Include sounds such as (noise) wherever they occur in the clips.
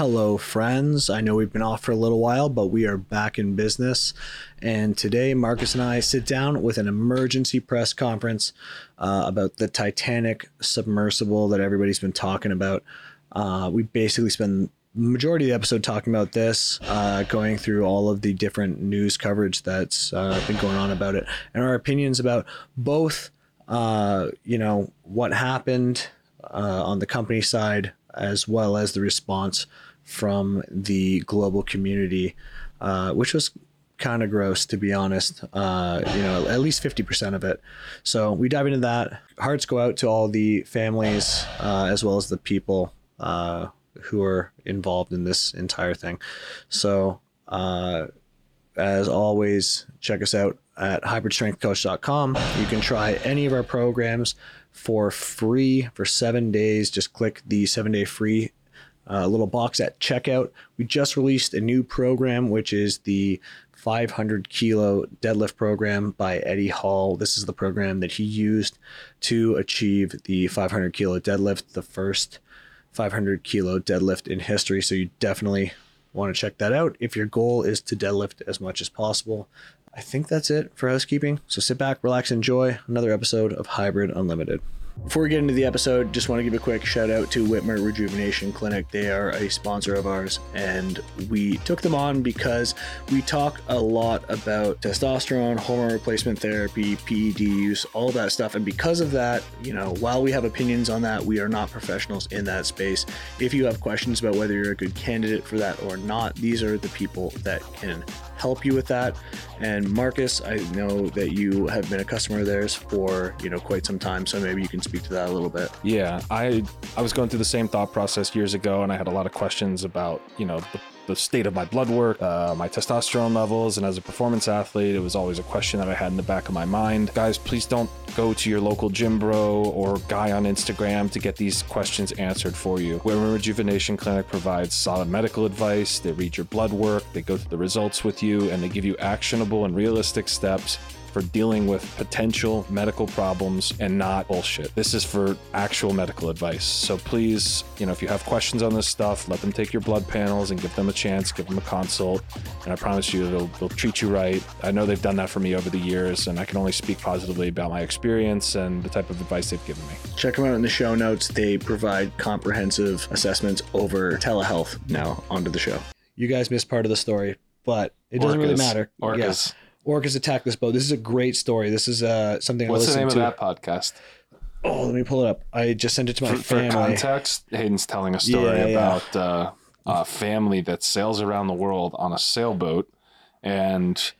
Hello, friends. I know we've been off for a little while, but we are back in business. And today, Marcus and I sit down with an emergency press conference uh, about the Titanic submersible that everybody's been talking about. Uh, we basically spend the majority of the episode talking about this, uh, going through all of the different news coverage that's uh, been going on about it, and our opinions about both, uh, you know, what happened uh, on the company side as well as the response from the global community, uh, which was kind of gross to be honest. Uh, you know, at least fifty percent of it. So we dive into that. Hearts go out to all the families uh, as well as the people uh, who are involved in this entire thing. So. Uh, as always, check us out at hybridstrengthcoach.com. You can try any of our programs for free for seven days. Just click the seven day free uh, little box at checkout. We just released a new program, which is the 500 kilo deadlift program by Eddie Hall. This is the program that he used to achieve the 500 kilo deadlift, the first 500 kilo deadlift in history. So you definitely want to check that out if your goal is to deadlift as much as possible. I think that's it for housekeeping. So sit back, relax, enjoy another episode of Hybrid Unlimited. Before we get into the episode, just want to give a quick shout out to Wittmer Rejuvenation Clinic. They are a sponsor of ours, and we took them on because we talk a lot about testosterone, hormone replacement therapy, PED use, all that stuff. And because of that, you know, while we have opinions on that, we are not professionals in that space. If you have questions about whether you're a good candidate for that or not, these are the people that can help you with that. And Marcus, I know that you have been a customer of theirs for you know quite some time, so maybe you can speak to that a little bit. Yeah, I I was going through the same thought process years ago, and I had a lot of questions about you know the, the state of my blood work, uh, my testosterone levels, and as a performance athlete, it was always a question that I had in the back of my mind. Guys, please don't go to your local gym bro or guy on Instagram to get these questions answered for you. Wittmer Rejuvenation Clinic provides solid medical advice. They read your blood work, they go through the results with you, and they give you actionable and realistic steps for dealing with potential medical problems and not bullshit. This is for actual medical advice. So please, you know, if you have questions on this stuff, let them take your blood panels and give them a chance, give them a consult. And I promise you, they'll, they'll treat you right. I know they've done that for me over the years, and I can only speak positively about my experience and the type of advice they've given me. Check them out in the show notes. They provide comprehensive assessments over telehealth now onto the show. You guys missed part of the story, but it doesn't really matter. Orcas. Yes. Orcas attack this boat. This is a great story. This is uh, something What's I the name listened of to. that podcast? Oh, let me pull it up. I just sent it to my For, for family. context, Hayden's telling a story Yeah, yeah. about uh, a family that sails around the world on a sailboat, and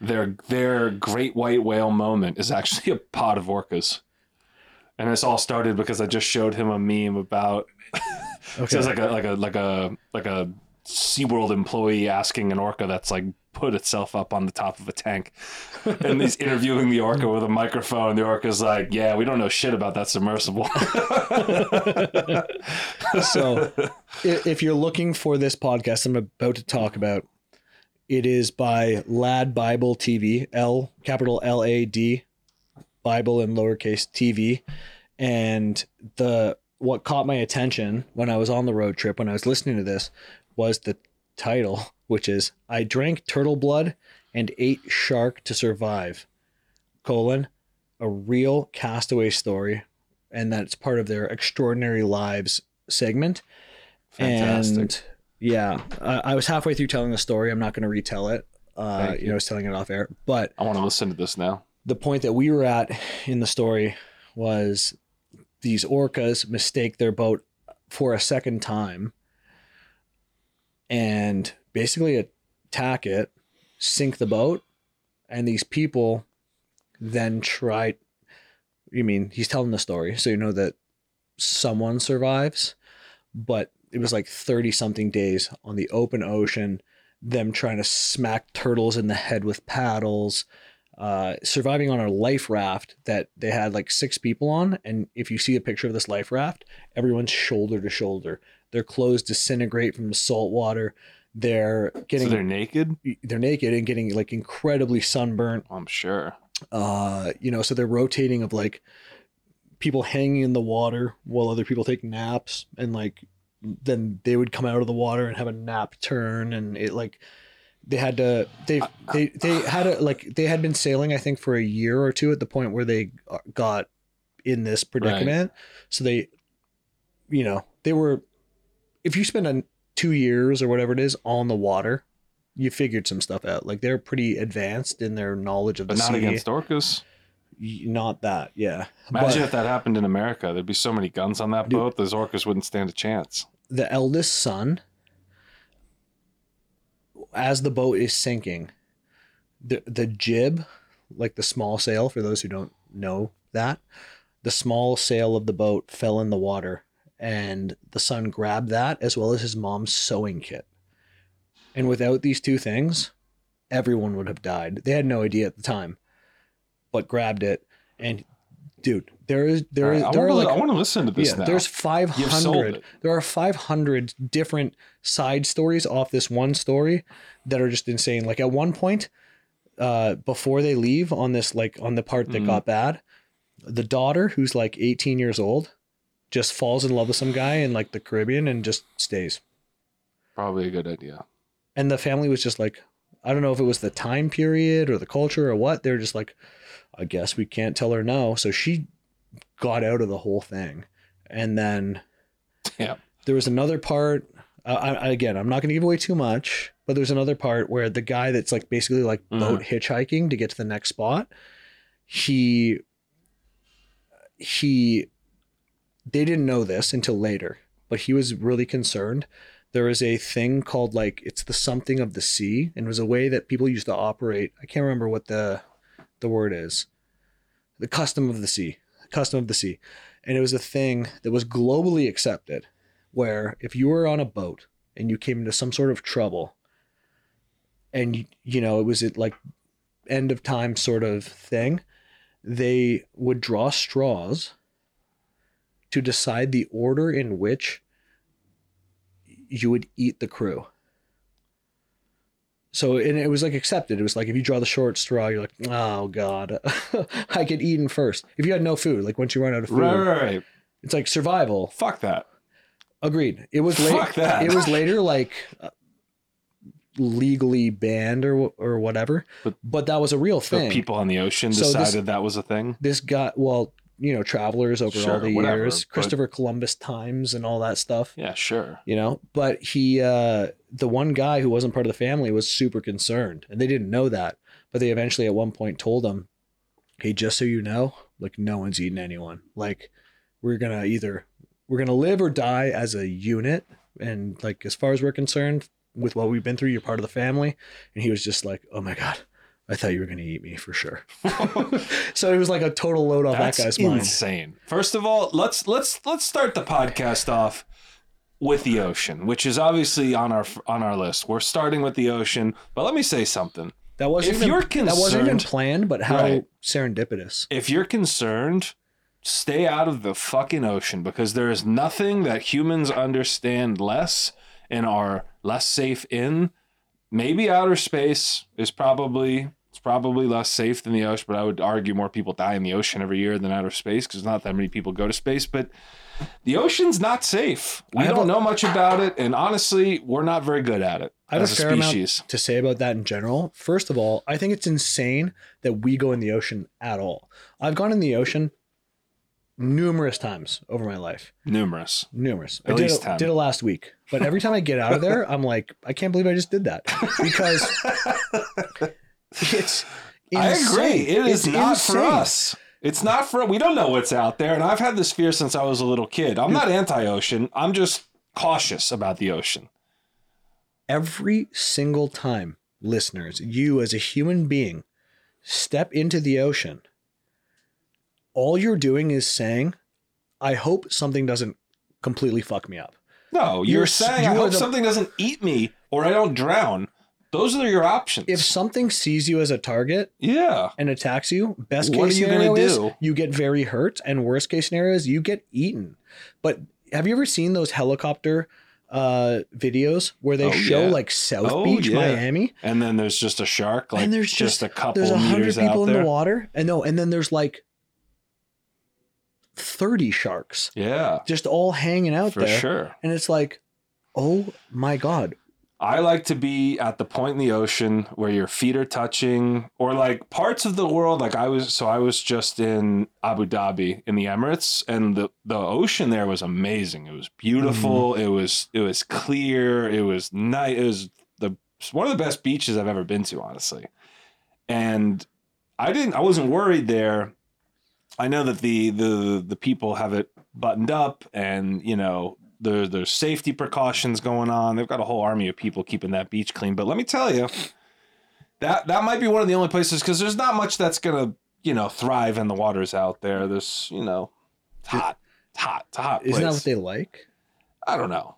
their their great white whale moment is actually a pod of orcas. And this all started because I just showed him a meme about (laughs) Okay. so it's like a like a like a like a SeaWorld employee asking an orca that's like put itself up on the top of a tank. (laughs) And he's interviewing the orca with a microphone. and The orca's like, Yeah, we don't know shit about that submersible. (laughs) so if you're looking for this podcast I'm about to talk about, it is by Lad Bible TV, L capital L A D Bible in lowercase TV. And the what caught my attention when I was on the road trip when I was listening to this was the title, (laughs) which is I drank turtle blood and ate shark to survive. Colon, a real castaway story, and that's part of their extraordinary lives segment. Fantastic. And yeah, I, I was halfway through telling the story. I'm not going to retell it. Uh, you you. know, I was telling it off air. But I want to listen to this now. the point that we were at in the story was these orcas mistake their boat for a second time and basically attack it, sink the boat, and these people then try. You mean he's telling the story, so you know that someone survives, but it was like 30 something days on the open ocean, them trying to smack turtles in the head with paddles, uh, surviving on a life raft that they had like six people on. And if you see a picture of this life raft, everyone's shoulder to shoulder. Their clothes disintegrate from the salt water. They're getting so they're naked? they're naked and getting like incredibly sunburnt. I'm sure. Uh, you know, so they're rotating of like people hanging in the water while other people take naps and like then they would come out of the water and have a nap turn and it like they had to they uh, uh, they they uh. had a like they had been sailing I think for a year or two at the point where they got in this predicament. So they you know, they were if you spend a, 2 years or whatever it is on the water, you figured some stuff out. Like they're pretty advanced in their knowledge of But the not sea. against orcas. Not that, yeah. Imagine But if that happened in America. There'd be so many guns on that Dude. boat, those orcas wouldn't stand a chance. the eldest son, as the boat is sinking, the the jib, like the small sail, for those who don't know that, the small sail of the boat fell in the water, and the son grabbed that as well as his mom's sewing kit. And without these two things, everyone would have died. They had no idea at the time, but grabbed it. And dude, there is there All is right, I there are like I want to listen to this yeah, now. there's 500. There are 500 different side stories off this one story that are just insane. Like at one point, uh, before they leave on this, like on the part that Mhm. got bad, the daughter, who's like 18 years old, just falls in love with some guy in like the Caribbean and just stays. Probably a good idea. And the family was just like, I don't know if it was the time period or the culture or what. They're just like, I guess we can't tell her no. So she got out of the whole thing. And then Yeah. there was another part. Uh, I, again, I'm not going to give away too much, but there's another part where the guy that's like basically like Mhm. boat hitchhiking to get to the next spot, he he they didn't know this until later, but he was really concerned. There is a thing called like it's the something of the sea, and it was a way that people used to operate. I can't remember what the the word is. The custom of the sea, custom of the sea, and it was a thing that was globally accepted, where if you were on a boat and you came into some sort of trouble, and you, know it was at like end of time sort of thing, they would draw straws to decide the order in which you would eat the crew. So and it was like accepted. It was like if you draw the short straw, you're like, oh god, (laughs) I get eaten first. If you had no food, like once you run out of food, Right, right, right. it's like survival. Fuck that. Agreed. It was later. Fuck that. It was (laughs) later like uh, legally banned or or whatever. But- But, that was a real thing. people on the ocean So this- decided that was a thing. this guy, well, you know, travelers over Sure, all the whatever, years, but- Christopher Columbus times and all that stuff. Yeah, sure. you know but he uh the one guy who wasn't part of the family was super concerned and they didn't know that but they eventually at one point told him hey just so you know like no one's eating anyone like we're gonna either we're gonna live or die as a unit and like as far as we're concerned with what we've been through you're part of the family and he was just like oh my god i thought you were gonna eat me for sure (laughs) (laughs) so it was like a total load off That's that guy's mind insane. First of all, let's let's let's start the podcast off with the ocean, which is obviously on our on our list. We're starting with the ocean, but let me say something. that wasn't If even, you're that wasn't even planned but how Right. serendipitous If you're concerned, stay out of the fucking ocean because there is nothing that humans understand less and are less safe in. Maybe outer space is probably it's probably less safe than the ocean, but I would argue more people die in the ocean every year than outer space because not that many people go to space. But the ocean's not safe. We don't a- know much about it, and honestly, we're not very good at it I have as a a, fair amount species. to say about that in general. First of all, I think it's insane that we go in the ocean at all. I've gone in the ocean numerous times over my life. Numerous. Numerous. At I did, least it, 10. did it last week. But every time I get out of there, (laughs) I'm like, I can't believe I just did that. Because (laughs) it's I agree. insane. It is It's not for us. It's not for we don't know what's out there, and I've had this fear since I was a little kid. I'm not anti-ocean. I'm just cautious about the ocean. every single time, listeners, you as a human being step into the ocean, all you're doing is saying, I hope something doesn't completely fuck me up. No, you're, You're saying you I hope the- something doesn't eat me or I don't drown. Those are your options. If something sees you as a target yeah, and attacks you, best What case you scenario is do? you get very hurt, and worst case scenario is you get eaten. But have you ever seen those helicopter uh, videos where they Oh, show yeah. like South Oh, Beach, yeah. Miami, and then there's just a shark, like and there's just, just, a couple there's a hundred people out in the water, and no, and then there's like 30 sharks Yeah, just all hanging out for there. sure. And it's like, oh my God. I like to be at the point in the ocean where your feet are touching, or like parts of the world. Like I was, so I was just in Abu Dhabi in the Emirates, and the the ocean there was amazing. It was beautiful. Mm-hmm. It was it was clear. It was nice. It was the one of the best beaches I've ever been to, honestly. And I didn't. I wasn't worried there. I know that the the the people have it buttoned up, and you know there, there's safety precautions going on. They've got a whole army of people keeping that beach clean. But let me tell you, that that might be one of the only places because there's not much that's gonna you know thrive in the waters out there. There's you know it's hot, it's hot, it's hot. Isn't that what they like? I don't know.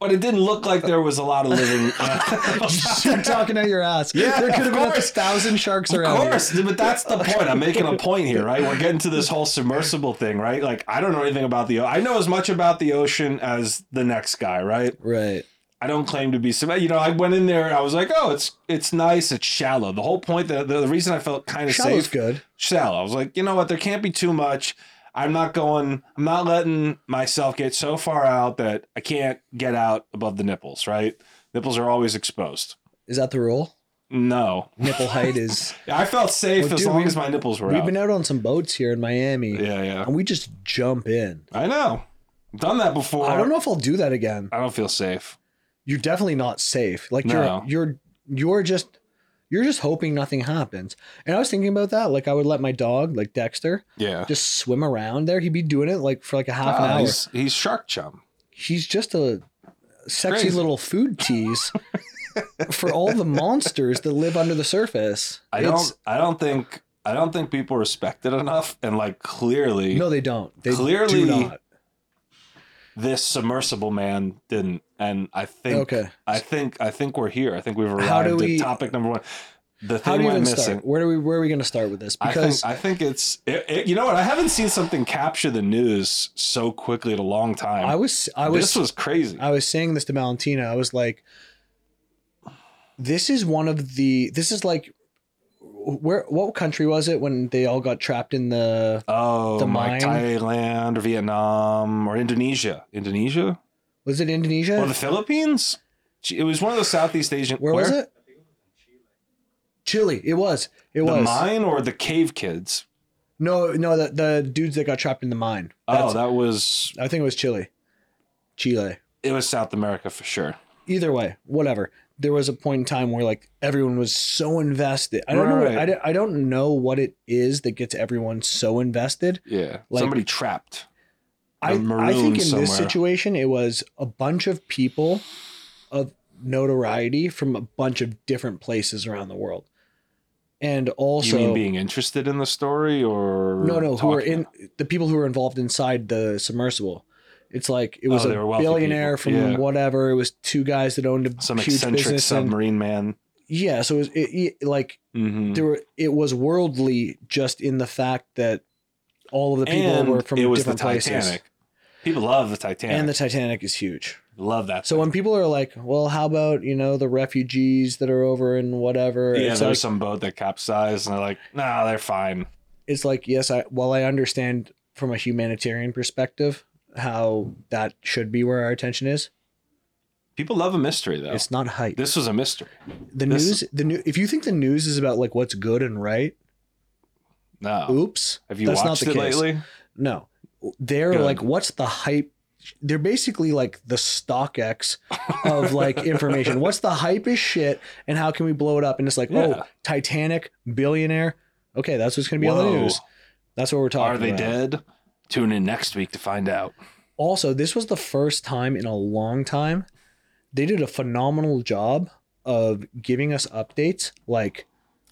But it didn't look like there was a lot of living. Uh, (laughs) (laughs) you're talking out your ass. Yeah, there could have of been a thousand sharks Of around. here. course, but that's the point. I'm making a point here, right? We're getting to this whole submersible thing, right? Like I don't know anything about the. I know as much about the ocean as the next guy, right? Right. I don't claim to be some. You know, I went in there. and I was like, oh, it's it's nice. It's shallow. The whole point. The the, the reason I felt kind of Shallow's safe. good. Shallow. I was like, you know what? There can't be too much. I'm not going. I'm not letting myself get so far out that I can't get out above the nipples. Right? Nipples are always exposed. Is that the rule? No, Nipple height is. (laughs) I felt safe Well, as dude, long as my nipples were We've out. been out on some boats here in Miami, yeah, yeah. and we just jump in. I know. I've done that before. I don't know if I'll do that again. I don't feel safe. You're definitely not safe. Like No. you're you're you're just you're just hoping nothing happens. And I was thinking about that. Like I would let my dog, like Dexter, Yeah. just swim around there. He'd be doing it like for like a half an Ah, hour. he's, he's shark chum. He's just a sexy Crazy. little food tease for all the monsters that live under the surface. I It's- don't. I don't think. I don't think people respect it enough. And like clearly, No, they don't. They Clearly- do not. this submersible man didn't. And I think. Okay. I think. I think we're here. I think we've arrived we- at topic number one. The thing we're missing. start? Where do we where are we going to start with this? I think. Because I think it's. It, it- you know what? I haven't seen something capture the news so quickly in a long time. I was I was this was crazy. I was saying this to Valentina. I was like, this is one of the. This is like, where? What country was it when they all got trapped in the? oh, the like mine? Thailand or Vietnam or Indonesia. Indonesia Was it Indonesia? or the Philippines. It was one of those Southeast Asian. where, was it? Chile. It was. It The was. The mine or the cave kids? No, no, the the dudes that got trapped in the mine. Oh, that was I think it was Chile. Chile. it was South America for sure. Either way, whatever. There was a point in time where like everyone was so invested. I don't know. What, I, I don't know what it is that gets everyone so invested. Yeah, Like- somebody trapped. I, I think in marooned this situation, it was a bunch of people of notoriety from a bunch of different places around the world. And also, you mean being interested in the story or no, no, who are in the people who were involved inside the submersible. It's like it was Oh, a billionaire people. from Yeah. whatever. It was two guys that owned a some huge eccentric business. And, submarine man? yeah, so it was it, it, like hmm there were. It was worldly just in the fact that all of the people and were from it was the different places. Titanic. People love the Titanic. And the Titanic is huge. love that. So when people are like, "Well, how about you know the refugees that are over in whatever?" yeah, it's there like, was some boat that capsized, and they're like, "Nah, they're fine." it's like yes, I while I understand from a humanitarian perspective how that should be where our attention is, People love a mystery, though. it's not hype. this was a mystery. the this- news, the new. If you think the news is about like what's good and right, No, oops. have you that's not watched the it case. lately? No, they're Good. like, what's the hype? They're basically like the StockX of like (laughs) information. What's the hype is shit, and how can we blow it up? And it's like, oh, Yeah. oh, Titanic, billionaire. Okay, that's what's going to be on the news. That's what we're talking Are they about. dead? Tune in next week to find out. Also, this was the first time in a long time they did a phenomenal job of giving us updates like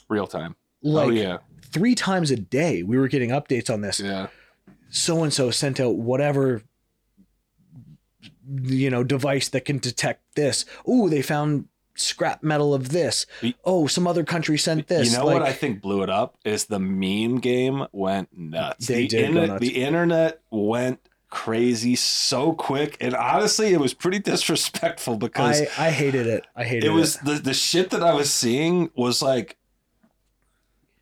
Real time. Oh, like oh yeah, three times a day. We were getting updates on this. yeah. so and so sent out whatever you know device that can detect this. Oh, they found scrap metal of this. Oh, some other country sent this. You know like, what I think blew it up is the meme game went nuts. They the, did go nuts. the internet went crazy so quick, and honestly, it was pretty (laughs) disrespectful because I I hated it. I hated it it. was the the shit that I was seeing was like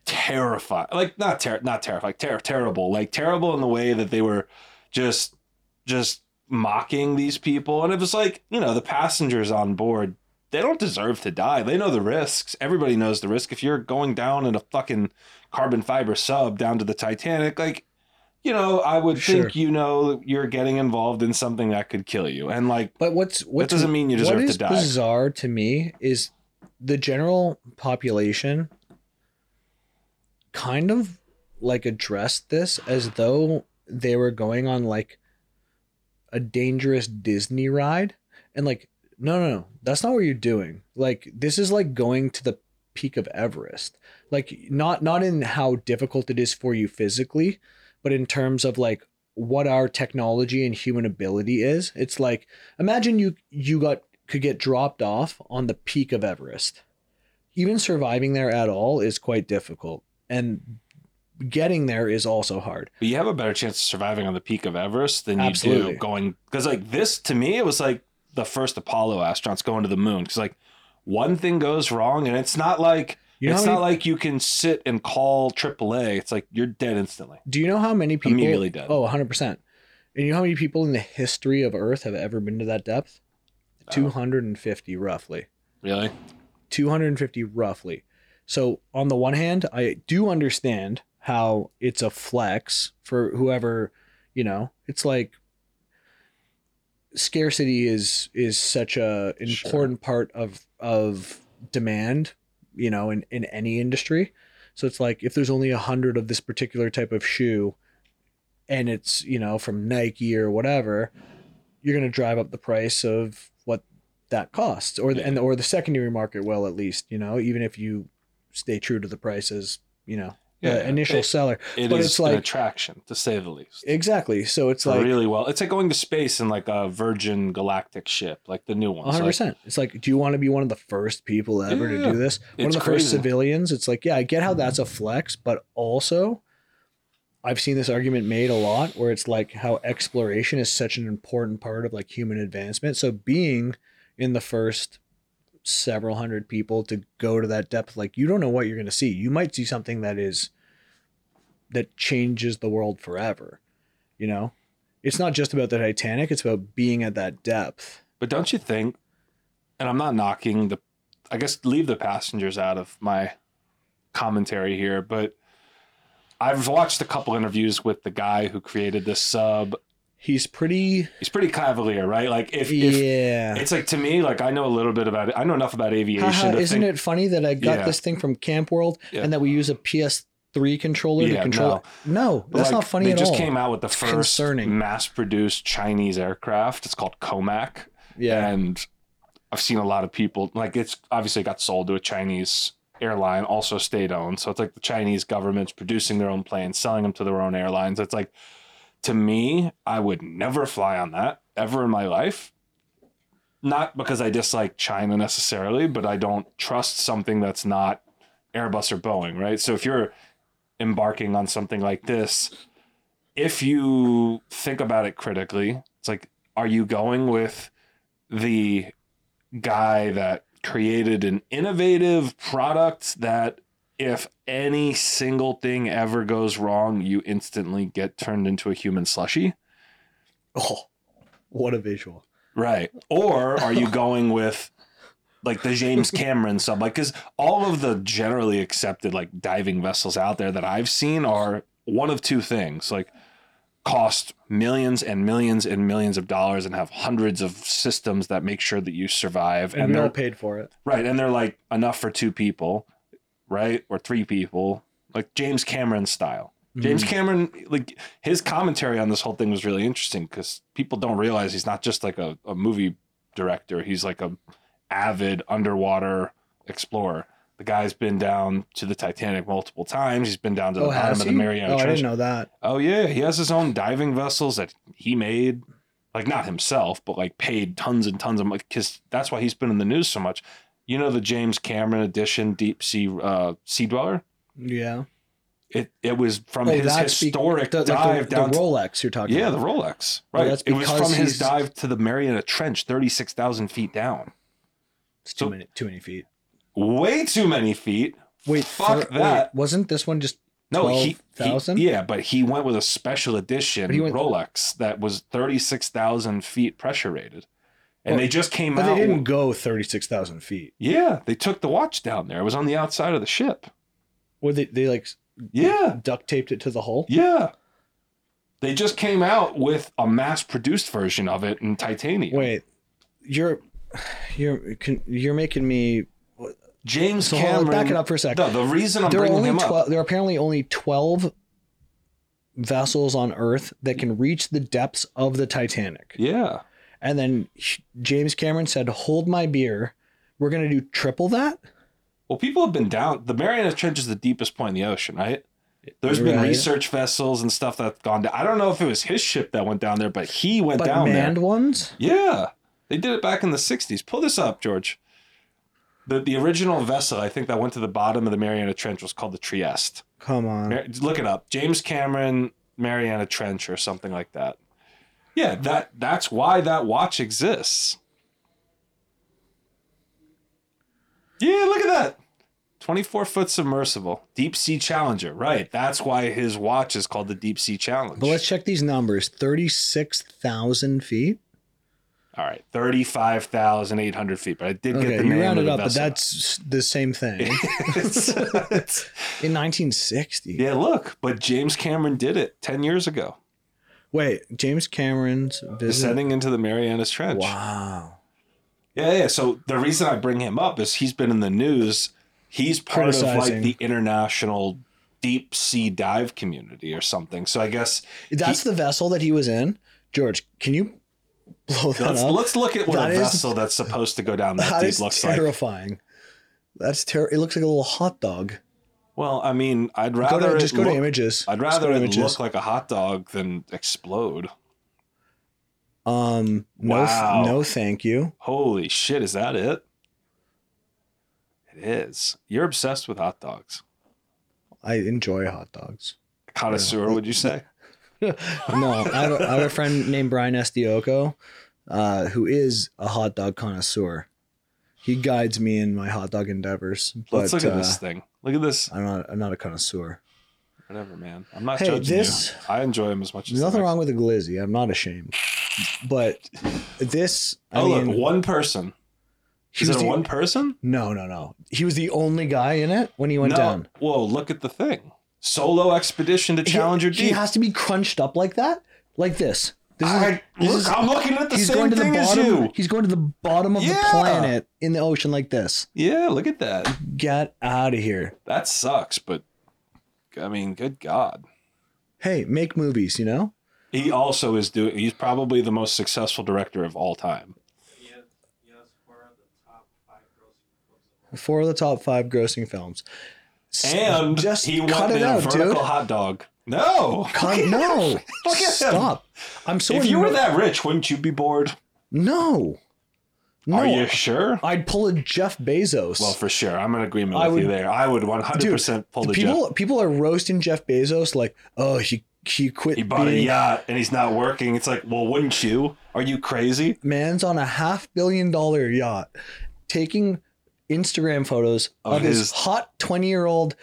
terrified. Like not ter- not terrified, ter- terrible. Like terrible in the way that they were just just mocking these people. And it was like, you know, the passengers on board, they don't deserve to die. They know the risks. Everybody knows the risk. If you're going down in a fucking carbon fiber sub down to the Titanic, like you know, I would Sure. think you know you're getting involved in something that could kill you. And like But what's what doesn't mean you deserve what to is die. bizarre to me is the general population kind of like addressed this as though they were going on like a dangerous Disney ride. And like no no no that's not what you're doing. Like this is like going to the peak of Everest. Like not not in how difficult it is for you physically but in terms of like what our technology and human ability is. It's like imagine you you got could get dropped off on the peak of Everest. Even surviving there at all is quite difficult and getting there is also hard But you have a better chance of surviving on the peak of Everest than you Absolutely. do going because like this to me it was like the first Apollo astronauts going to the moon because like one thing goes wrong and it's not like You know it's how not many- like you can sit and call AAA. It's like you're dead instantly. do you know how many people Immediately dead. oh 100% and you know how many people in the history of earth have ever been to that depth Oh. 250 roughly Really? 250 roughly. So on the one hand, I do understand how it's a flex for whoever, you know, it's like scarcity is is such a Sure. important part of of demand, you know, in in any industry. So it's like if there's only a hundred of this particular type of shoe and it's, you know, from Nike or whatever, you're gonna drive up the price of what that costs. Or the Yeah. and or the secondary market will at least, you know, even if you stay true to the prices, you know, the initial It, seller. it but is it's an like- attraction to say the least. Exactly. So it's like really well. It's like going to space in like a Virgin Galactic ship, like the new one. hundred percent. It's like, do you want to be one of the first people ever Yeah, to do this? One of the first civilians. It's like, yeah, I get how that's a flex, but also, I've seen this argument made a lot where it's like how exploration is such an important part of like human advancement. So being in the first several hundred people to go to that depth, like you don't know what you're going to see. You might see something that is that changes the world forever. You know, it's not just about the Titanic; it's about being at that depth. But don't you think? And I'm not knocking the. I guess leave the passengers out of my commentary here, but I've watched a couple interviews with the guy who created this sub. He's pretty. He's pretty cavalier, right? Like if, if yeah. it's like to me, like I know a little bit about it. I know enough about aviation. Haha, to isn't think, it funny that I got Yeah. this thing from Camp World Yeah. and that we use a PS3 controller to Yeah, control? No, But, that's like, not funny at all. They at just all. came out with the first concerning. mass-produced Chinese aircraft. It's called Comac. yeah, and I've seen a lot of people like it's obviously got sold to a Chinese airline, also state owned. So it's like the Chinese government's producing their own planes, selling them to their own airlines. It's like to me, I would never fly on that ever in my life. Not because I dislike China necessarily, but I don't trust something that's not Airbus or Boeing, right? So if you're embarking on something like this, if you think about it critically, it's like, are you going with the guy that created an innovative product that if any single thing ever goes wrong, you instantly get turned into a human slushy? oh, what a visual! Right. Or are you going with like the James (laughs) Cameron sub? Like, because all of the generally accepted like diving vessels out there that I've seen are one of two things like cost millions and millions and millions of dollars and have hundreds of systems that make sure that you survive. And, And, we all they're paid for it. right. And they're like enough for two people, right? Or three people, like James Cameron style. James Mm. Cameron, like his commentary on this whole thing was really interesting because people don't realize he's not just like a, a movie director. He's like a avid underwater explorer. The guy's been down to the Titanic multiple times. He's been down to the Oh, bottom has of he? the Mariana Oh, I Trench. didn't know that. Oh yeah, he has his own diving vessels that he made, like not himself, but like paid tons and tons of money because that's why he's been in the news so much. You know the James Cameron edition deep sea uh, sea dweller. Yeah. It it was from Oh, his that's be- historic the, like dive the, down. the Rolex you're talking yeah, about. the Rolex. Oh, Right. that's it was from his dive to the Mariana Trench, thirty six thousand feet down. It's too so- many, too many feet. Way too many feet Wait, Fuck thir- that. wait, wasn't this one just No, he, he yeah, but he went with a special edition Rolex that was thirty six thousand feet pressure rated, and Well, they just came out. But out. they didn't go thirty six thousand feet. Yeah, they took the watch down there. It was on the outside of the ship. Or they they like Yeah, duct taped it to the hull. yeah. They just came out with a mass produced version of it in titanium. Wait, you're you're can, you're making me. James So Cameron. back it up for a sec. No, the reason I'm There are bringing only him twelve. up. There are apparently only twelve vessels on Earth that can reach the depths of the Titanic. Yeah. And then James Cameron said, "Hold my beer. We're gonna do triple that." Well, people have been down. The Mariana Trench is the deepest point in the ocean, right? There's been research vessels and stuff that's gone down. I don't know if it was his ship that went down there, but he went But down manned there. ones. Yeah, they did it back in the '60s. Pull this up, George. The the original vessel, I think that went to the bottom of the Mariana Trench was called the Trieste. Come on. Look it up, James Cameron Mariana Trench or something like that. Yeah, that that's why that watch exists. Yeah, look at that. 24 foot submersible, deep sea challenger. Right. That's why his watch is called the deep sea challenge. But let's check these numbers. Thirty-six thousand feet. All right. 35,800 feet. But I did get Okay, the you name rounded up, but that's the same thing. It's- (laughs) it's- In 1960. yeah, look. But James Cameron did it 10 years ago, Wait, James Cameron's visit. descending into the Marianas Trench. Wow. Yeah, yeah. So the reason I bring him up is he's been in the news. He's part of like the international deep sea dive community or something. So I guess That's the vessel that he was in. George, can you blow that let's up? let's look at what That a is- vessel that's supposed to go down that That deep looks like. terrifying. That's ter- It looks like a little hot dog. Well, I mean, I'd Go rather to, just go to images. I'd rather it images. look like a hot dog than explode. Um, no, Wow. no, thank you. Holy shit, is that it? It is. You're obsessed with hot dogs. I enjoy hot dogs. Connoisseur, would you say? (laughs) No, I have, a, I have a friend named Brian Estioco, uh, who is a hot dog connoisseur. He guides me in my hot dog endeavors. But Let's look at uh, this thing. Look at this. I'm not. I'm not a connoisseur. Whatever, man. I'm not Hey, judging this- you. I enjoy them as much as nothing wrong with a glizzy. I'm not ashamed. But this, I Oh, mean, look, one person. Is it the- one person? No, no, no. He was the only guy in it when he went no. down. Whoa, look at the thing. Solo expedition to Challenger he, he has to be crunched up like that, like this. This is, I, this look, is- I'm looking at the he's same going to the thing as bottom. you. He's going to the bottom of the planet in the ocean like this. Yeah, look at that. Get out of here. That sucks, but I mean, good God. Hey, make movies. You know. He also is doing. He's probably the most successful director of all time. Four of the top five grossing films. S- And just he cut wanted it a out, vertical dude. hot dog. No, (laughs) Cut, no, Look at him. stop. I'm so if you were that rich, wouldn't you be bored? no, no. Are you sure? I'd pull a Jeff Bezos. Well, for sure. I'm in agreement I with you there. I would 100% pull the people Jeff. people are roasting Jeff Bezos like, oh, he he quit He bought a yacht and he's not working. It's like, well, wouldn't you? Are you crazy? man's on a half billion dollar yacht taking Instagram photos Of of, his, his- hot 20 year old,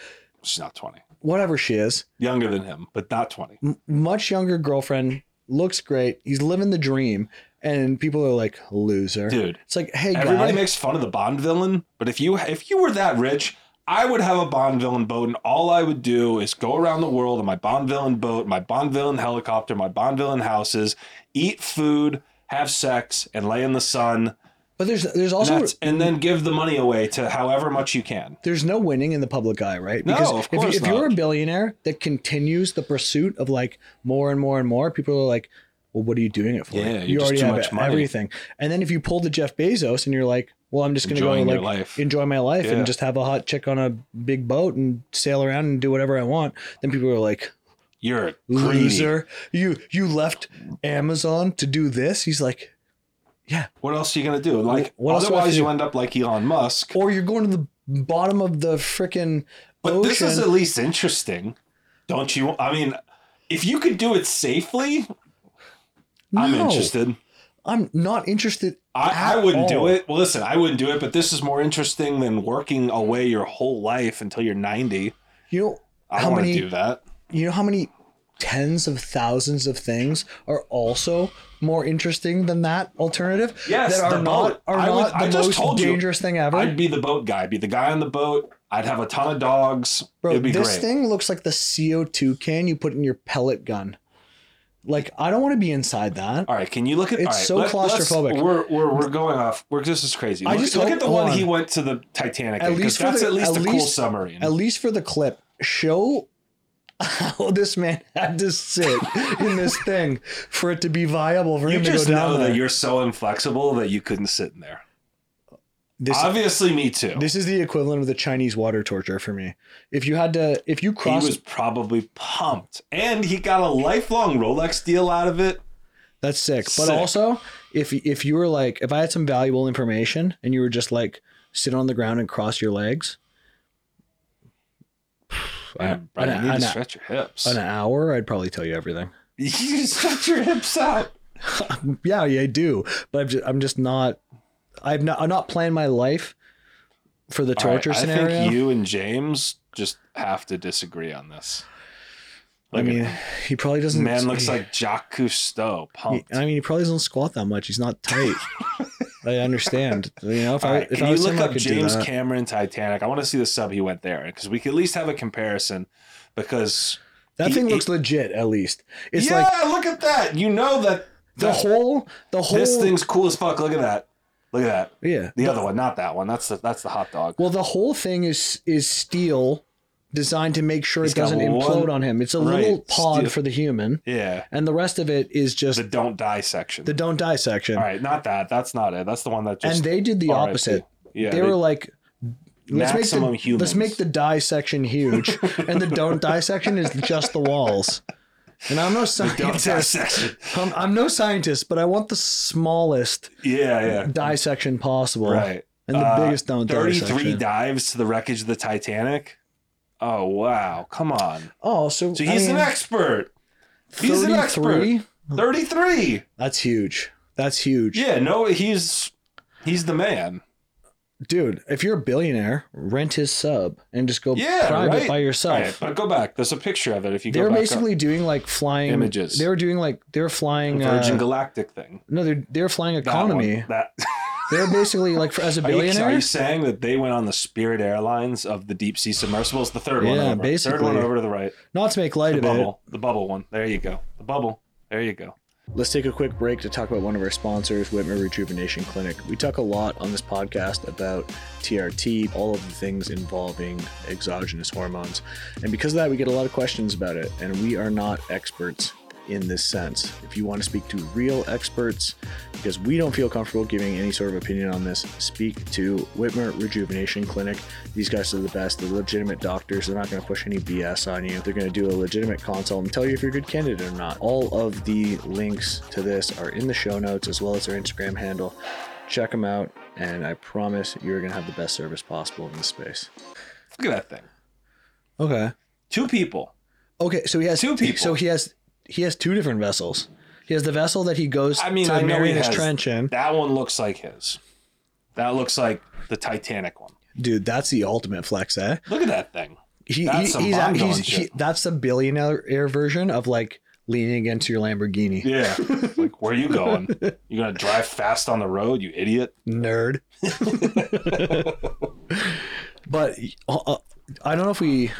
She's not 20. Whatever she is, Younger than him, but not 20. m- much younger girlfriend, looks great. He's living the dream. And people are like, loser. Dude, It's like, hey, everybody guy. makes fun of the Bond villain, but if you if you were that rich, I would have a Bond villain boat, and all I would do is go around the world on my Bond villain boat, my Bond villain helicopter, my Bond villain houses, eat food, have sex, and lay in the sun, but there's there's also that's- and then give the money away to however much you can. there's no winning in the public eye, right? No, of if, course if you're a billionaire that continues the pursuit of like more and more and more, people are like, well, what are you doing it for? Yeah, you you're already too have much money. everything. And then if you pull the Jeff Bezos and you're like, well, I'm just going to go like life. enjoy my life Yeah. and just have a hot chick on a big boat and sail around and do whatever I want, then people are like, You're a greedy. loser, you you left Amazon to do this. He's like, yeah. What else are you gonna do? Like, What else do I have otherwise you do? end up like Elon Musk. Or you're going to the bottom of the freaking But ocean. this is at least interesting, don't you? I mean, if you could do it safely, I'm interested. I'm not interested. I, I wouldn't do it. Well, listen, I wouldn't do it, but this is more interesting than working away your whole life until you're 90. You know I how want to many? do that. You know how many tens of thousands of things are also more interesting than that alternative? Yes, that are the not boat. are I not would- the I just most told you. dangerous thing ever. I'd be the boat guy, be the guy on the boat. I'd have a ton of dogs. Bro, It'd be this great. thing looks like the CO2 can you put in your pellet gun. Like I don't want to be inside that. All right, can you look at? It it's right, so let's- claustrophobic. We're, we're we're going off. We're this is crazy. I Look, just look hope- at the one on. he went to the Titanic. At in, least for that's the- at least at a cool least- submarine. At least for the clip, show (laughs) how this man had to sit in this thing for it to be viable for you him to go down You just know there. that you're so inflexible that you couldn't sit in there. this, Obviously, me too. this is the equivalent of the Chinese water torture for me. If you had to, if you he cross, was probably pumped, and he got a lifelong Rolex deal out of it. that's sick. But also, if if you were like, if I had some valuable information and you were just like sit on the ground and cross your legs, An- Brian, you need an- to stretch your hips. an hour, I'd probably tell you everything. (laughs) You stretch your hips out. (laughs) Yeah, yeah, I do. But I'm just, I'm just not. I've not. I'm not planning my life for the All right, torture I scenario. think you and James just have to disagree on this. I Look at mean, he probably doesn't. Man looks he- like Jacques Cousteau, pumped. I mean, he probably doesn't squat that much. He's not tight. (laughs) I understand. You know, if I right, if I you look him, up James. Cameron Titanic? I want to see the sub he went there because we could at least have a comparison. Because That he- thing he- looks legit. At least it's yeah, like look at that. You know that the whole the whole this thing's cool as fuck. Look at that. Look at that. Yeah. The other one, not that one. That's the that's the hot dog. Well, the whole thing is is steel designed to make sure He's it doesn't implode one- on him. It's a right, little pod steel. for the human, Yeah, and the rest of it is just the don't die section. The don't die section. All right, not that. That's not it. That's the one that just. and they did the opposite. Yeah, they, were like, let's make the humans. let's make the die section huge, (laughs) and the don't die section is just the walls. And I'm no scientist. I'm, I'm no scientist, but I want the smallest Yeah, yeah. dissection possible. Right. And the Uh, biggest don't die 33 section. dives to the wreckage of the Titanic. Oh, wow. Come on. Oh, so, So I he's mean, an expert. He's an expert. 33? 33. That's huge. That's huge. Yeah, no, he's he's the man. Dude, if you're a billionaire, rent his sub and just go Yeah, private right. by yourself. right, but go back. There's a picture of it if you they go were back basically doing like flying Images. They were doing like they were flying The Virgin uh, Galactic thing. No, they're they're flying That economy. one. That (laughs) They were basically like for, as a Are you, are you saying that they went on the Spirit Airlines of the deep sea submersibles? The third one Yeah, over. Third basically. one over to the right. not to make light The of it. bubble. The bubble one. There you go. The bubble. There you go. Let's take a quick break to talk about one of our sponsors, Wittmer Rejuvenation Clinic. We talk a lot on this podcast about TRT, all of the things involving exogenous hormones. And because of that, we get a lot of questions about it. And we are not experts in this sense. If you want to speak to real experts, because we don't feel comfortable giving any sort of opinion on this, speak to Wittmer Rejuvenation Clinic. These guys are the best. They're legitimate doctors. They're not going to push any BS on you. They're going to do a legitimate consult and tell you if you're a good candidate or not. All of the links to this are in the show notes as well as their Instagram handle. Check them out, and I promise you're going to have the best service possible in this space. Look at that thing. Okay. Two people. Okay, so he has Two people. So he has he has two different vessels. He has the vessel that he goes I mean, to I Marianas has. Trench in. That one looks like his. That looks like the Titanic one. Dude, that's the ultimate flex, eh? Look at that thing. He, That's he, he's, he's he, that's the billionaire version of like leaning against your Lamborghini. Yeah. (laughs) like, where are you going? You gonna drive fast on the road, you idiot? Nerd. (laughs) but uh, uh, I don't know if we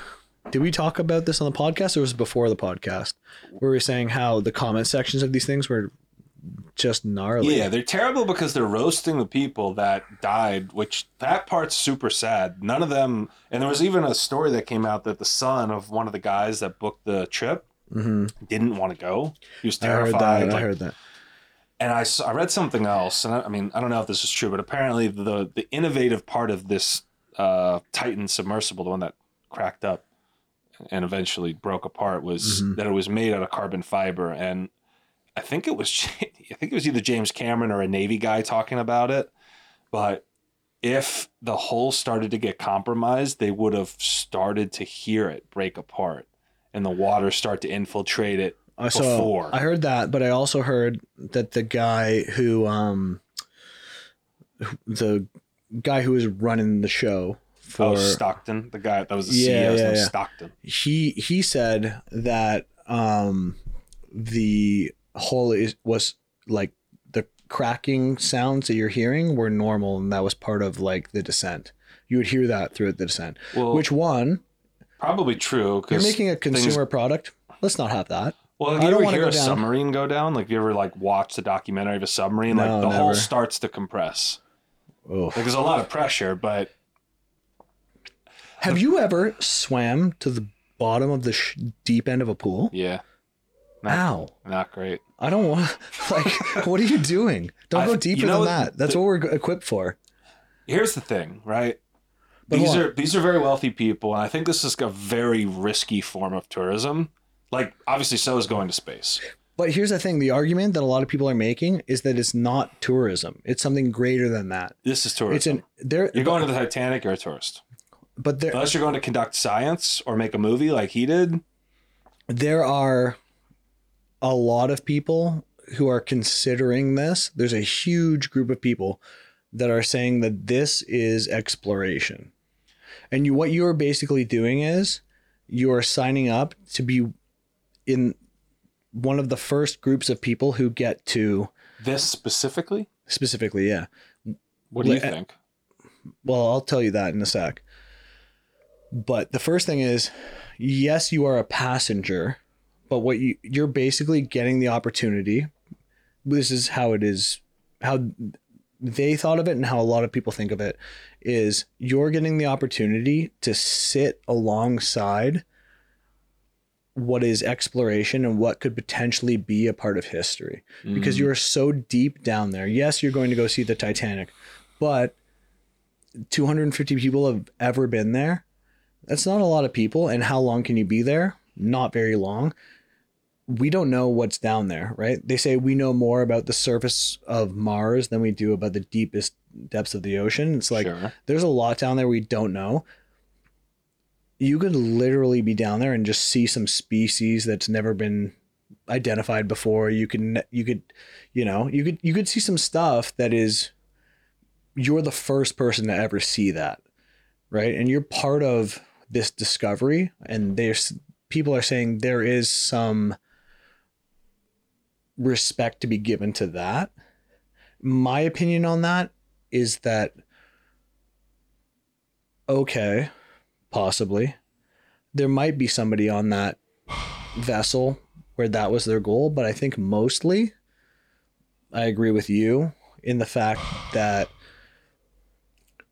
did we talk about this on the podcast or was it before the podcast where we were saying how the comment sections of these things were just gnarly. Yeah, they're terrible because they're roasting the people that died, which that part's super sad. None of them, and there was even a story that came out that the son of one of the guys that booked the trip hmm didn't want to go. He was terrified I heard that. I heard that. and I, I read something else, and I, I mean I don't know if this is true, but apparently the the innovative part of this uh, Titan submersible, the one that cracked up and eventually broke apart, was Mhm. that it was made out of carbon fiber, and I think it was (laughs) I think it was either James Cameron or a Navy guy talking about it, but if the hull started to get compromised, they would have started to hear it break apart and the water start to infiltrate it I saw. Before. I heard that, but I also heard that the guy who, um, the guy who was running the show for oh, Stockton, the guy that was the Yeah, CEO, yeah, yeah. Stockton. he he said that um the whole is was like the cracking sounds that you're hearing were normal and that was part of like the descent you would hear that throughout the descent Well, which one probably true you're making a consumer product let's not have that Well, I have you don't ever hear a down. submarine go down? Like, you ever like watch the documentary of a submarine? No, like, the never. hull starts to compress. oh Like, there's a lot of pressure, but have you ever swam to the bottom of the sh- deep end of a pool yeah, Not- ow not great. i don't want (laughs) like what are you doing don't I- go you deeper know than that that's the- what we're equipped for Here's the thing, right? But these on. are these are very wealthy people, and I think this is a very risky form of tourism. Like, obviously, so is going to space. But here's the thing: the argument that a lot of people are making is that it's not tourism; it's something greater than that. This is tourism. It's an there. you're going to the Titanic, you're a tourist. But there Unless you're going to conduct science or make a movie like he did. there are a lot of people who are considering this. There's a huge group of people that are saying that this is exploration, and you what you are basically doing is you are signing up to be in one of the first groups of people who get to This specifically? specifically, yeah. What do you think? Well, I'll tell you that in a sec. But the first thing is, yes, you are a passenger, but what you you're basically getting the opportunity. This is how it is, how they thought of it, and how a lot of people think of it is you're getting the opportunity to sit alongside what is exploration and what could potentially be a part of history because Mm. you are so deep down there. Yes, you're going to go see the Titanic, but 250 people have ever been there. That's not a lot of people. And how long can you be there? Not very long. We don't know what's down there, right? They say we know more about the surface of Mars than we do about the deepest depths of the ocean. It's like sure. there's a lot down there we don't know. You could literally be down there and just see some species that's never been identified before. You can you could you know, you could you could see some stuff that is you're the first person to ever see that. Right? And you're part of this discovery and there's people are saying there is some respect to be given to that. My opinion on that is that okay, possibly. There might be somebody on that vessel where that was their goal, but I think mostly I agree with you in the fact that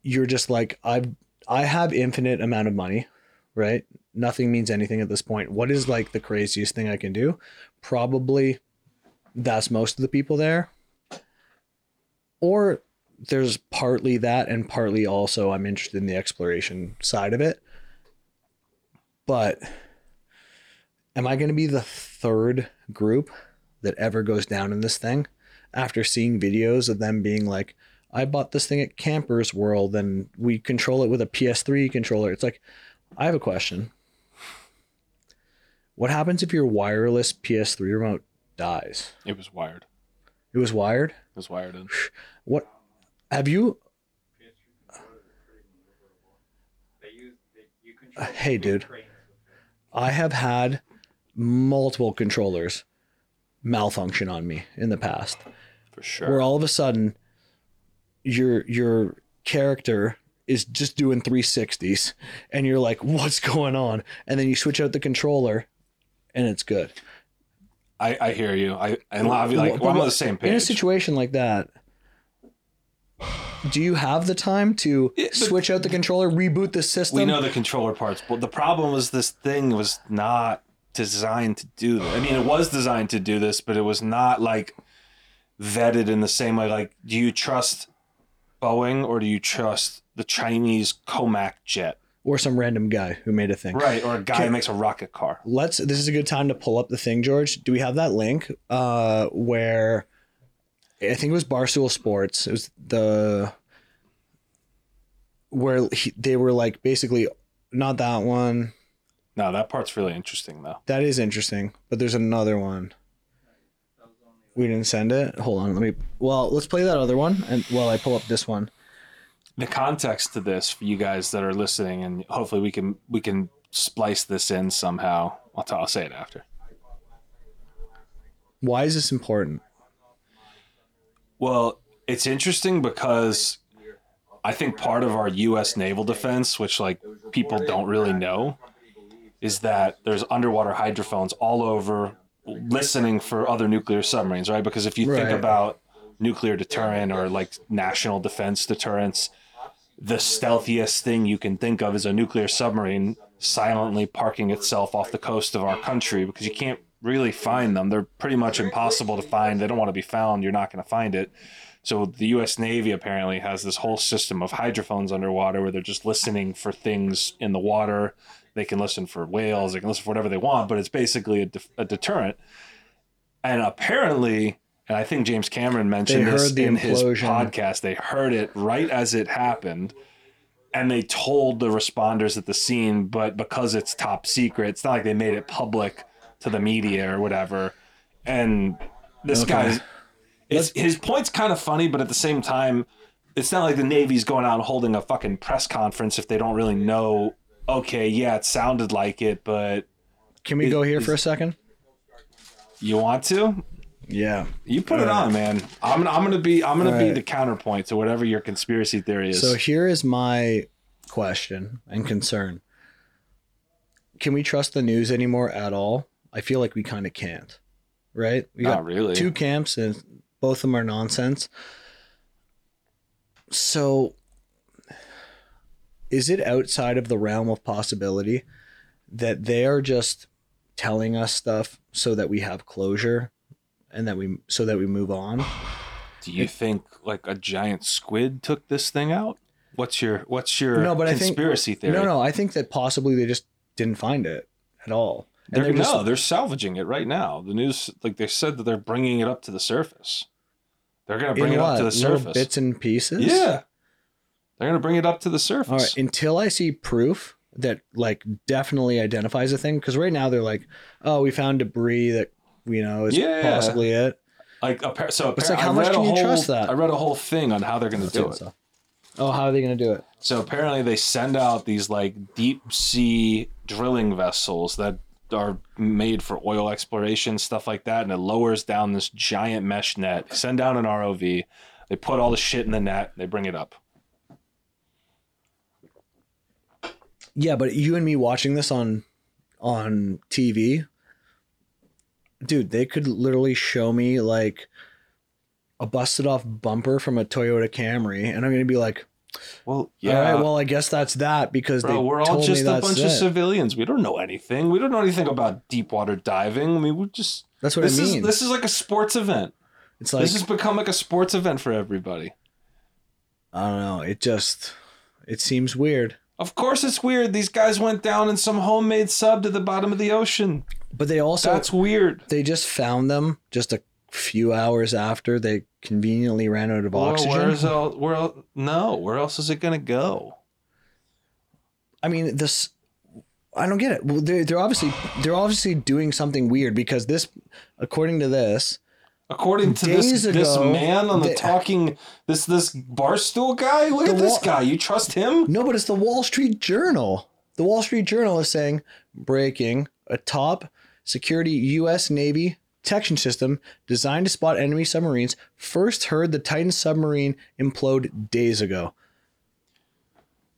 you're just like I've I have infinite amount of money, right? Nothing means anything at this point. What is like the craziest thing I can do? Probably that's most of the people there. Or there's partly that and partly also I'm interested in the exploration side of it. But am I going to be the third group that ever goes down in this thing after seeing videos of them being like, I bought this thing at Campers World and we control it with a PS3 controller? It's like, I have a question. What happens if your wireless PS3 remote dies? It was wired. It was wired? It was wired in. What have you Uh, hey, dude. I have had multiple controllers malfunction on me in the past. For sure. Where all of a sudden your your character is just doing 360s and you're like, what's going on? And then you switch out the controller and it's good. I, I hear you. I and like well, I'm on the same page. In a situation like that, do you have the time to switch out the controller, reboot the system? we know the controller parts, but the problem was this thing was not designed to do. I mean, it was designed to do this, but it was not like vetted in the same way. Like, do you trust Boeing or do you trust the Chinese Comac jet? or some random guy who made a thing. Right, or a guy Okay. who makes a rocket car. Let's. This is a good time to pull up the thing, George. Do we have that link? Uh, where I think it was Barstool Sports. It was the where he, they were like basically not that one. No, that part's really interesting though. That is interesting, but there's another one. We didn't send it. Hold on, let me. Well, let's play that other one, and while I pull up this one. The context to this for you guys that are listening, and hopefully we can we can splice this in somehow. I'll, t- I'll say it after. Why is this important? Well, it's interesting because I think part of our U.S. naval defense, which like people don't really know, is that there's underwater hydrophones all over listening for other nuclear submarines, right? Because if you think about nuclear deterrent or like national defense deterrence, the stealthiest thing you can think of is a nuclear submarine silently parking itself off the coast of our country because you can't really find them. They're pretty much impossible to find. They don't want to be found. You're not going to find it. So the U.S. Navy apparently has this whole system of hydrophones underwater where they're just listening for things in the water. They can listen for whales. They can listen for whatever they want, but it's basically a, de- a deterrent. And apparently, and I think James Cameron mentioned They this in his podcast. They heard it right as it happened, and they told the responders at the scene. But because it's top secret, it's not like they made it public to the media or whatever. And this Okay. guy's it's his point's kind of funny, but at the same time, it's not like the Navy's going out and holding a fucking press conference if they don't really know. Okay, yeah, it sounded like it, but Can we Is- go here is- for a second? you want to? Yeah. You put it Alright. on, man. I'm I'm gonna be I'm gonna be Alright. the counterpoint to whatever your conspiracy theory is. So here is my question and concern. Can we trust the news anymore at all? I feel like we kind of can't. Right? We Not really. two camps and both of them are nonsense. So is it outside of the realm of possibility that they are just telling us stuff so that we have closure and that we so that we move on? Do you think like a giant squid took this thing out? What's your what's your No, but I think- conspiracy theory? No, no, I think that possibly they just didn't find it at all. They're, they're just no, they're salvaging it right now. The news, like they said, that they're bringing it up to the surface. They're gonna bring it what? up to the surface. Little bits and pieces. Yeah, they're gonna bring it up to the surface. All right. Until I see proof that like definitely identifies a thing, because right now they're like, oh, we found debris that you know is Yeah. possibly it. Like, appar- so It's like, how much can you whole, trust that? I read a whole thing on how they're gonna do it. So- Oh, how are they gonna do it? So apparently they send out these like deep sea drilling vessels that are made for oil exploration, stuff like that, and it lowers down this giant mesh net. They send down an ROV, they put all the shit in the net, they bring it up. Yeah, but you and me watching this on on TV, dude, they could literally show me like a busted off bumper from a Toyota Camry, and I'm gonna be like, Well, yeah, all right, well, I guess that's that because bro, they we're all just a bunch it. of civilians. We don't know anything. We don't know anything about deep water diving. I mean, we just That's what this I is mean. this is like a sports event. it's like this has become like a sports event for everybody. I don't know. It just it seems weird. Of course, it's weird. These guys went down in some homemade sub to the bottom of the ocean. But they also That's weird. they just found them just a few hours after they conveniently ran out of Well, oxygen. where's el- where el- no, where else is it gonna go? I mean, this I don't get it. Well, they're, they're obviously they're obviously doing something weird because this, according to this, According to Days this this man on the they- talking this this barstool guy, look at this wall- guy. You trust him? no, but it's the Wall Street Journal. The Wall Street Journal is saying breaking a top security U.S. Navy detection system designed to spot enemy submarines first heard the Titan submarine implode days ago.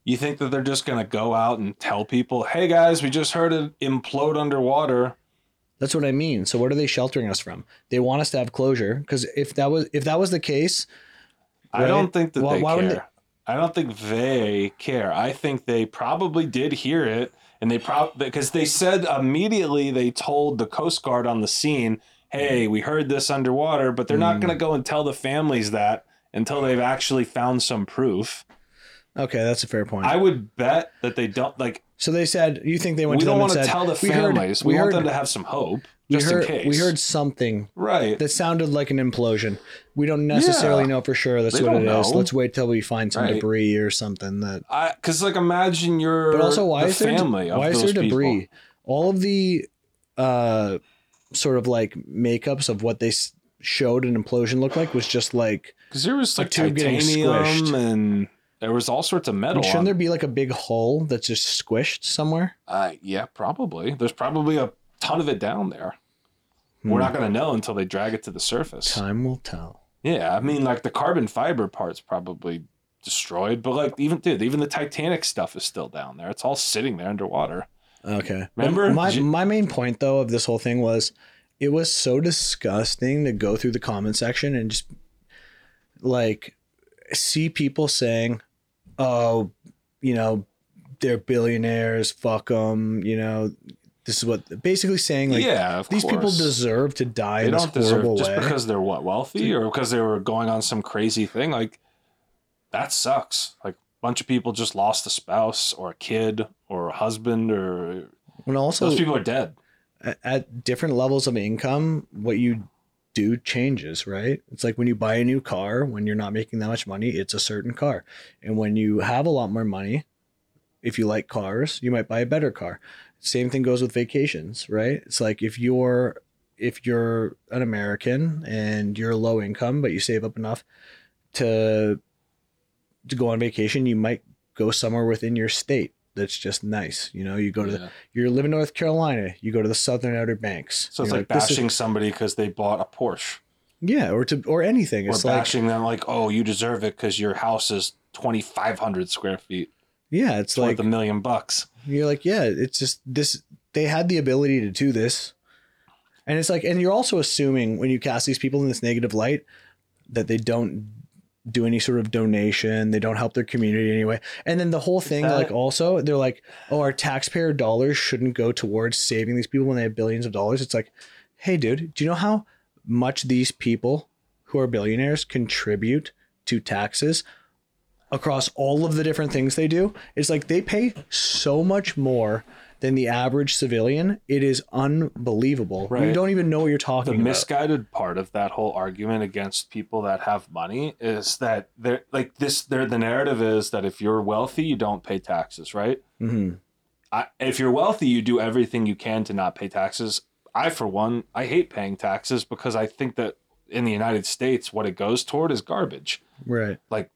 You think that they're just gonna go out and tell people, "Hey guys, we just heard it implode underwater." That's what I mean. So what are they sheltering us from? They want us to have closure because if that was if that was the case, I Right. don't think that Why- they why care. wouldn't I don't think they care. I think they probably did hear it, and they probably because they said immediately they told the Coast Guard on the scene, "Hey, we heard this underwater," but they're not Mm. going to go and tell the families that until they've actually found some proof. okay, that's a fair point. I would bet that they don't like. So they said you think they went We to them don't and want to said, tell the "We heard- families. We, we want heard, them to have some hope, we just heard, in case. we heard something right? that sounded like an implosion. We don't necessarily Yeah. know for sure that's They what don't it is. Let's wait till we find some Right. debris or something that. I because like imagine you're But also, why the is there family why is there debris? people. all of the uh sort of like makeups of what they s- showed an implosion look like was just like Because there was like titanium squished. and there was all sorts of metal. shouldn't on- there be like a big hole that's just squished somewhere? Uh, yeah, probably. There's probably a ton of it down there. We're Hmm. not going to know until they drag it to the surface. Time will tell. Yeah, I mean, like the carbon fiber part's probably destroyed, but like even dude, even the Titanic stuff is still down there. It's all sitting there underwater. Okay. Remember? Well, my J- my main point though of this whole thing was it was so disgusting to go through the comment section and just like see people saying, "Oh, you know, they're billionaires, fuck them," you know, this is what basically saying like yeah, these people deserve to die They in this deserve horrible just way. because they're what wealthy or because they were going on some crazy thing. Like that sucks. Like a bunch of people just lost a spouse or a kid or a husband or and also those people are dead. at, at different levels of income, what you do changes, right? It's like when you buy a new car, when you're not making that much money, it's a certain car. And when you have a lot more money, if you like cars, you might buy a better car. Same thing goes with vacations, right? It's like if you're if you're an American and you're low income but you save up enough to to go on vacation, you might go somewhere within your state that's just nice. You know, you go to the Yeah. you live in North Carolina, you go to the Southern Outer Banks. So it's You're like this is- bashing somebody because they bought a Porsche. yeah, or to or anything. Or It's like bashing them like, oh, you deserve it because your house is twenty five hundred square feet. yeah, it's It's like a million bucks. you're like yeah, it's just this. They had the ability to do this, and it's like, and you're also assuming when you cast these people in this negative light that they don't do any sort of donation, they don't help their community anyway, and then the whole thing, That- like also they're like, oh, our taxpayer dollars shouldn't go towards saving these people when they have billions of dollars. It's like, hey, dude, do you know how much these people who are billionaires contribute to taxes across all of the different things they do? It's like they pay so much more than the average civilian. It is unbelievable. You don't even know what you're The talking about. misguided part of that whole argument against people that have money is that they're like this. They're the narrative is that if you're wealthy, you don't pay taxes, right? Mhm. I, if you're wealthy, you do everything you can to not pay taxes. I, for one, I hate paying taxes because I think that in the United States, what it goes toward is garbage. Right. Like,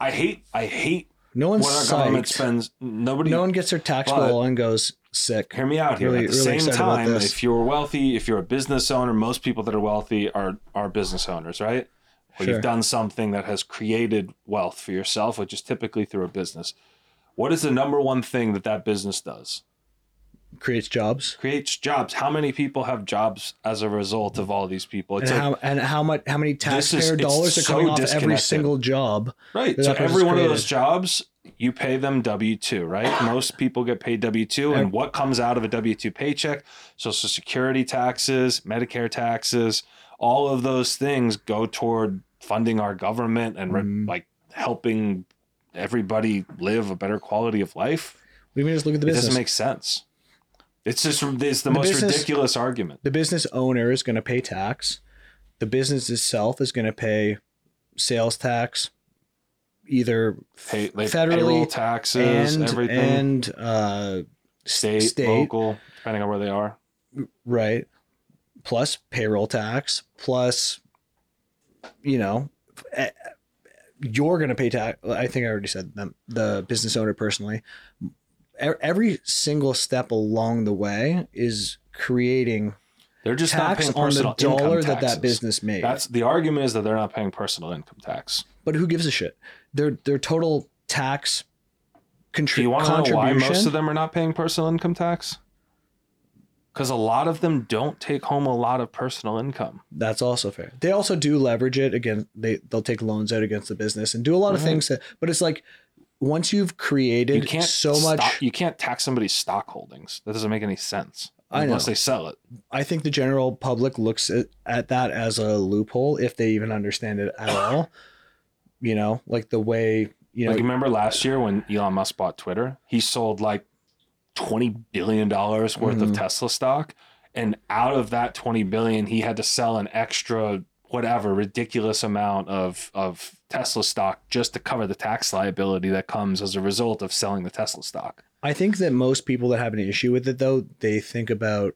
I hate, I hate No one's what our government spends. Nobody, No one gets their tax bill and goes sick. hear me out here. Really- At the really same time, if you're wealthy, if you're a business owner, most people that are wealthy are are business owners, right? Or Sure. you've done something that has created wealth for yourself, which is typically through a business. What is the number one thing that that business does? Creates jobs. creates jobs. How many people have jobs as a result of all these people? It's and like, how and how much how many This is- taxpayer dollars are so coming off every single job? right. So every one of those jobs, you pay them W two, right? (sighs) Most people get paid W two, and what comes out of a W two paycheck? Social Security taxes, Medicare taxes, all of those things go toward funding our government and Mhm. like helping everybody live a better quality of life. We can just look at the It business. doesn't make sense. It's just it's the, The most business- ridiculous argument. the business owner is going to pay tax. The business itself is going to pay sales tax, either Pay, like, federally taxes, and everything. and uh, state, state. local, depending on where they are. right, plus payroll tax, plus you know, eh, you're going to pay tax. I think I already said them. The business owner personally, every single step along the way is creating They're just not tax paying on the dollar that that business made. That's the argument is that they're not paying personal income tax. but who gives a shit? Their their total tax contri- Do you want to know why contribution. most of them are not paying personal income tax? Because a lot of them don't take home a lot of personal income. That's also fair. They also do leverage it again. They they'll take loans out against the business and do a lot of mm-hmm. things that. But it's like once you've created You can't so much. stock- you can't tax somebody's stock holdings. That doesn't make any sense I unless they sell it. I think the general public looks at, at that as a loophole if they even understand it at all. (sighs) You know, like the way you know. like remember last year when Elon Musk bought Twitter, he sold like twenty billion dollars worth of Mhm. Tesla stock, and out of that twenty billion, he had to sell an extra whatever ridiculous amount of of Tesla stock just to cover the tax liability that comes as a result of selling the Tesla stock. I think that most people that have an issue with it, though, they think about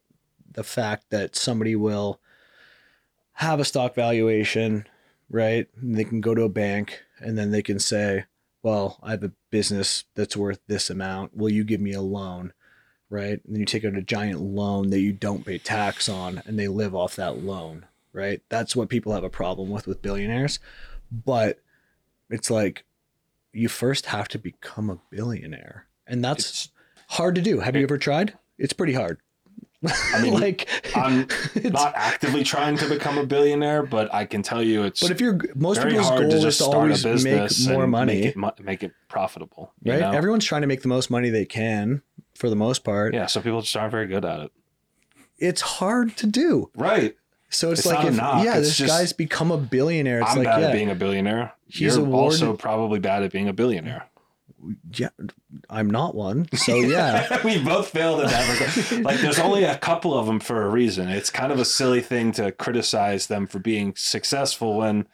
the fact that somebody will have a stock valuation, right? And they can go to a bank and then they can say, Well, I have a business that's worth this amount. Will you give me a loan? Right. And then you take out a giant loan that you don't pay tax on and they live off that loan. Right. That's what people have a problem with with billionaires. But it's like you first have to become a billionaire. And that's It's, hard to do. Have you ever tried? It's pretty hard. I mean, (laughs) like I'm (laughs) not actively trying to become a billionaire, but I can tell you it's but if you're most people's goal to is just to always make more money, make it, make it profitable. you right? know? Everyone's trying to make the most money they can for the most part. yeah, so people just aren't very good at it. It's hard to do. Right. So it's, It's like if yeah, it's this just- guy's become a billionaire. It's I'm like bad yeah, at being a billionaire. He's You're awarded- also probably bad at being a billionaire. yeah, I'm not one. So (laughs) yeah, we both failed at that. like, there's only a couple of them for a reason. It's kind of a silly thing to criticize them for being successful when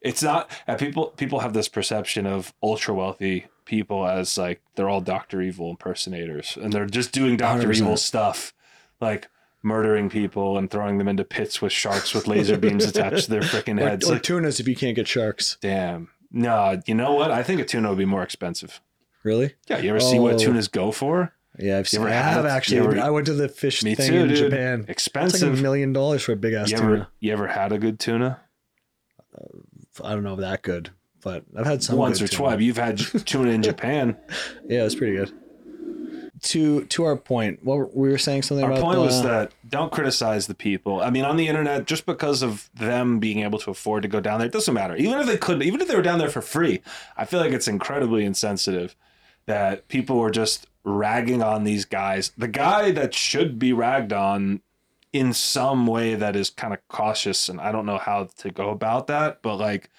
it's not. And people people have this perception of ultra wealthy people as like they're all Doctor Evil impersonators, and they're just doing Doctor Evil stuff, like murdering people and throwing them into pits with sharks with laser beams (laughs) attached to their freaking heads. or Like, tunas if you can't get sharks. damn. No, you know what? I think a tuna would be more expensive. Really? Yeah, you ever see what Oh. tunas go for? Yeah, I've seen. I have actually. Ever- I went to the fish thing too, in dude. Japan. It's like Expensive. a million dollars for a big ass you tuna. you ever had a good tuna? Uh, I don't know if that good, but I've had some Once good or tuna. twice. You've had (laughs) tuna in Japan. Yeah, it's pretty good. To to our point, what we were saying something Our about point the, was that don't criticize the people. I mean, on the internet, just because of them being able to afford to go down there, it doesn't matter. Even if they couldn't, even if they were down there for free, I feel like it's incredibly insensitive that people were just ragging on these guys. The guy that should be ragged on in some way that is kind of cautious, and I don't know how to go about that, but like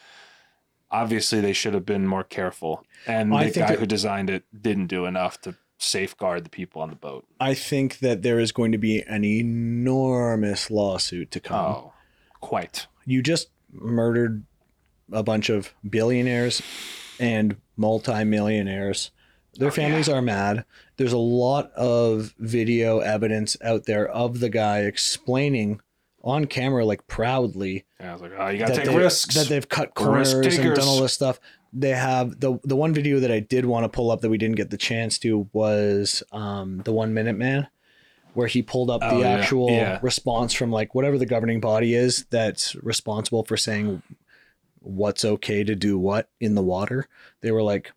obviously they should have been more careful. And I the guy that- who designed it didn't do enough to safeguard the people on the boat. I think that there is going to be an enormous lawsuit to come. Oh, quite. You just murdered a bunch of billionaires and multimillionaires. Their Oh, families are mad. There's a lot of video evidence out there of the guy explaining on camera, like proudly, Yeah, I was like, oh, you gotta take they, risks. that they've cut corners and done all this stuff. They have the the one video that I did want to pull up that we didn't get the chance to was um, the one minute man, where he pulled up Oh, the yeah, actual yeah. response from like whatever the governing body is that's responsible for saying what's okay to do what in the water. They were like,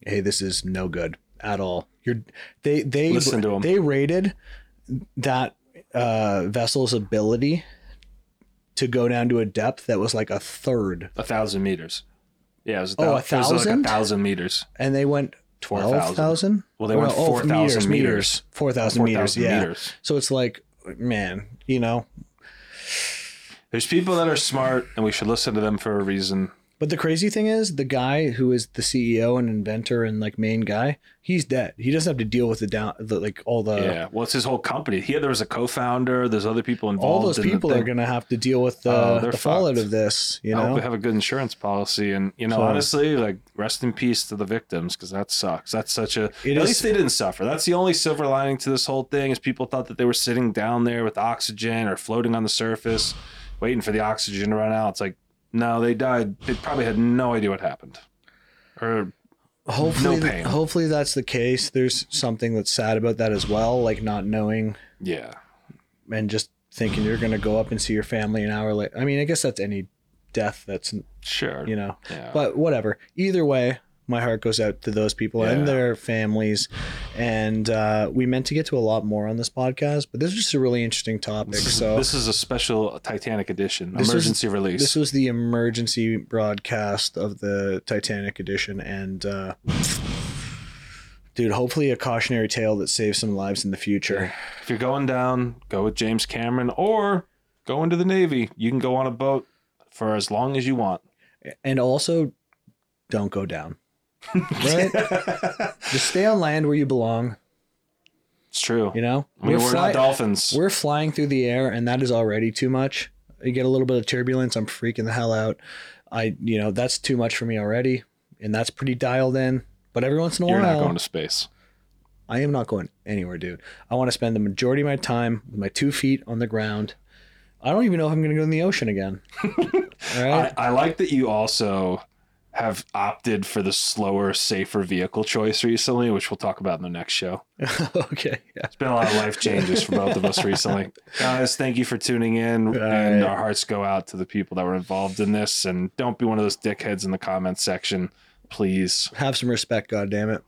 "Hey, this is no good at all." You're they they Listen to 'em. they rated that uh, vessel's ability to go down to a depth that was like a third, a thousand meters. Yeah, it was, Oh, a thou- it was like a thousand? thousand meters. and they went twelve 4,000. thousand. Well, they went 4,000 meters. Four thousand meters. Yeah. meters. So it's like, man, you know. There's people that are smart, and we should listen to them for a reason. But the crazy thing is, the guy who is the CEO and inventor and like main guy, he's dead. He doesn't have to deal with the down, the, like all the yeah, well, it's his whole company. He there was a co-founder. There's other people involved. all those in people are going to have to deal with the, oh, they're the fallout of this. You I hope know, they have a good insurance policy, and you know, So- honestly, like rest in peace to the victims because that sucks. That's such a. At is- least they didn't suffer. That's the only silver lining to this whole thing is people thought that they were sitting down there with oxygen or floating on the surface, waiting for the oxygen to run out. It's like no, they died. They probably had no idea what happened, or hopefully, no hopefully that's the case. There's something that's sad about that as well, like not knowing yeah, and just thinking you're going to go up and see your family an hour later. I mean, I guess that's any death that's sure, you know, yeah. but whatever. Either way, my heart goes out to those people Yeah. and their families. And uh, we meant to get to a lot more on this podcast, but this is just a really interesting topic. This is, So this is a special Titanic edition, This was- emergency release. this was the emergency broadcast of the Titanic edition, and uh, dude, hopefully a cautionary tale that saves some lives in the future. if you're going down, go with James Cameron or go into the Navy. You can go on a boat for as long as you want. And also, don't go down. Right? (laughs) Just stay on land where you belong. It's true. You know, I mean, we're, fly- not dolphins. We're flying through the air, and that is already too much. You get a little bit of turbulence, I'm freaking the hell out. I, you know, that's too much for me already, and that's pretty dialed in. But every once in a while You're while, not going to space. I am not going anywhere, dude. I want to spend the majority of my time with my two feet on the ground. I don't even know if I'm going to go in the ocean again. (laughs) All right. I, I like that you also have opted for the slower, safer vehicle choice recently, which we'll talk about in the next show. (laughs) okay. Yeah. It's been a lot of life changes for both of us recently. (laughs) Guys, thank you for tuning in. All and right. our hearts go out to the people that were involved in this. And don't be one of those dickheads in the comments section, please. Have some respect, God damn it.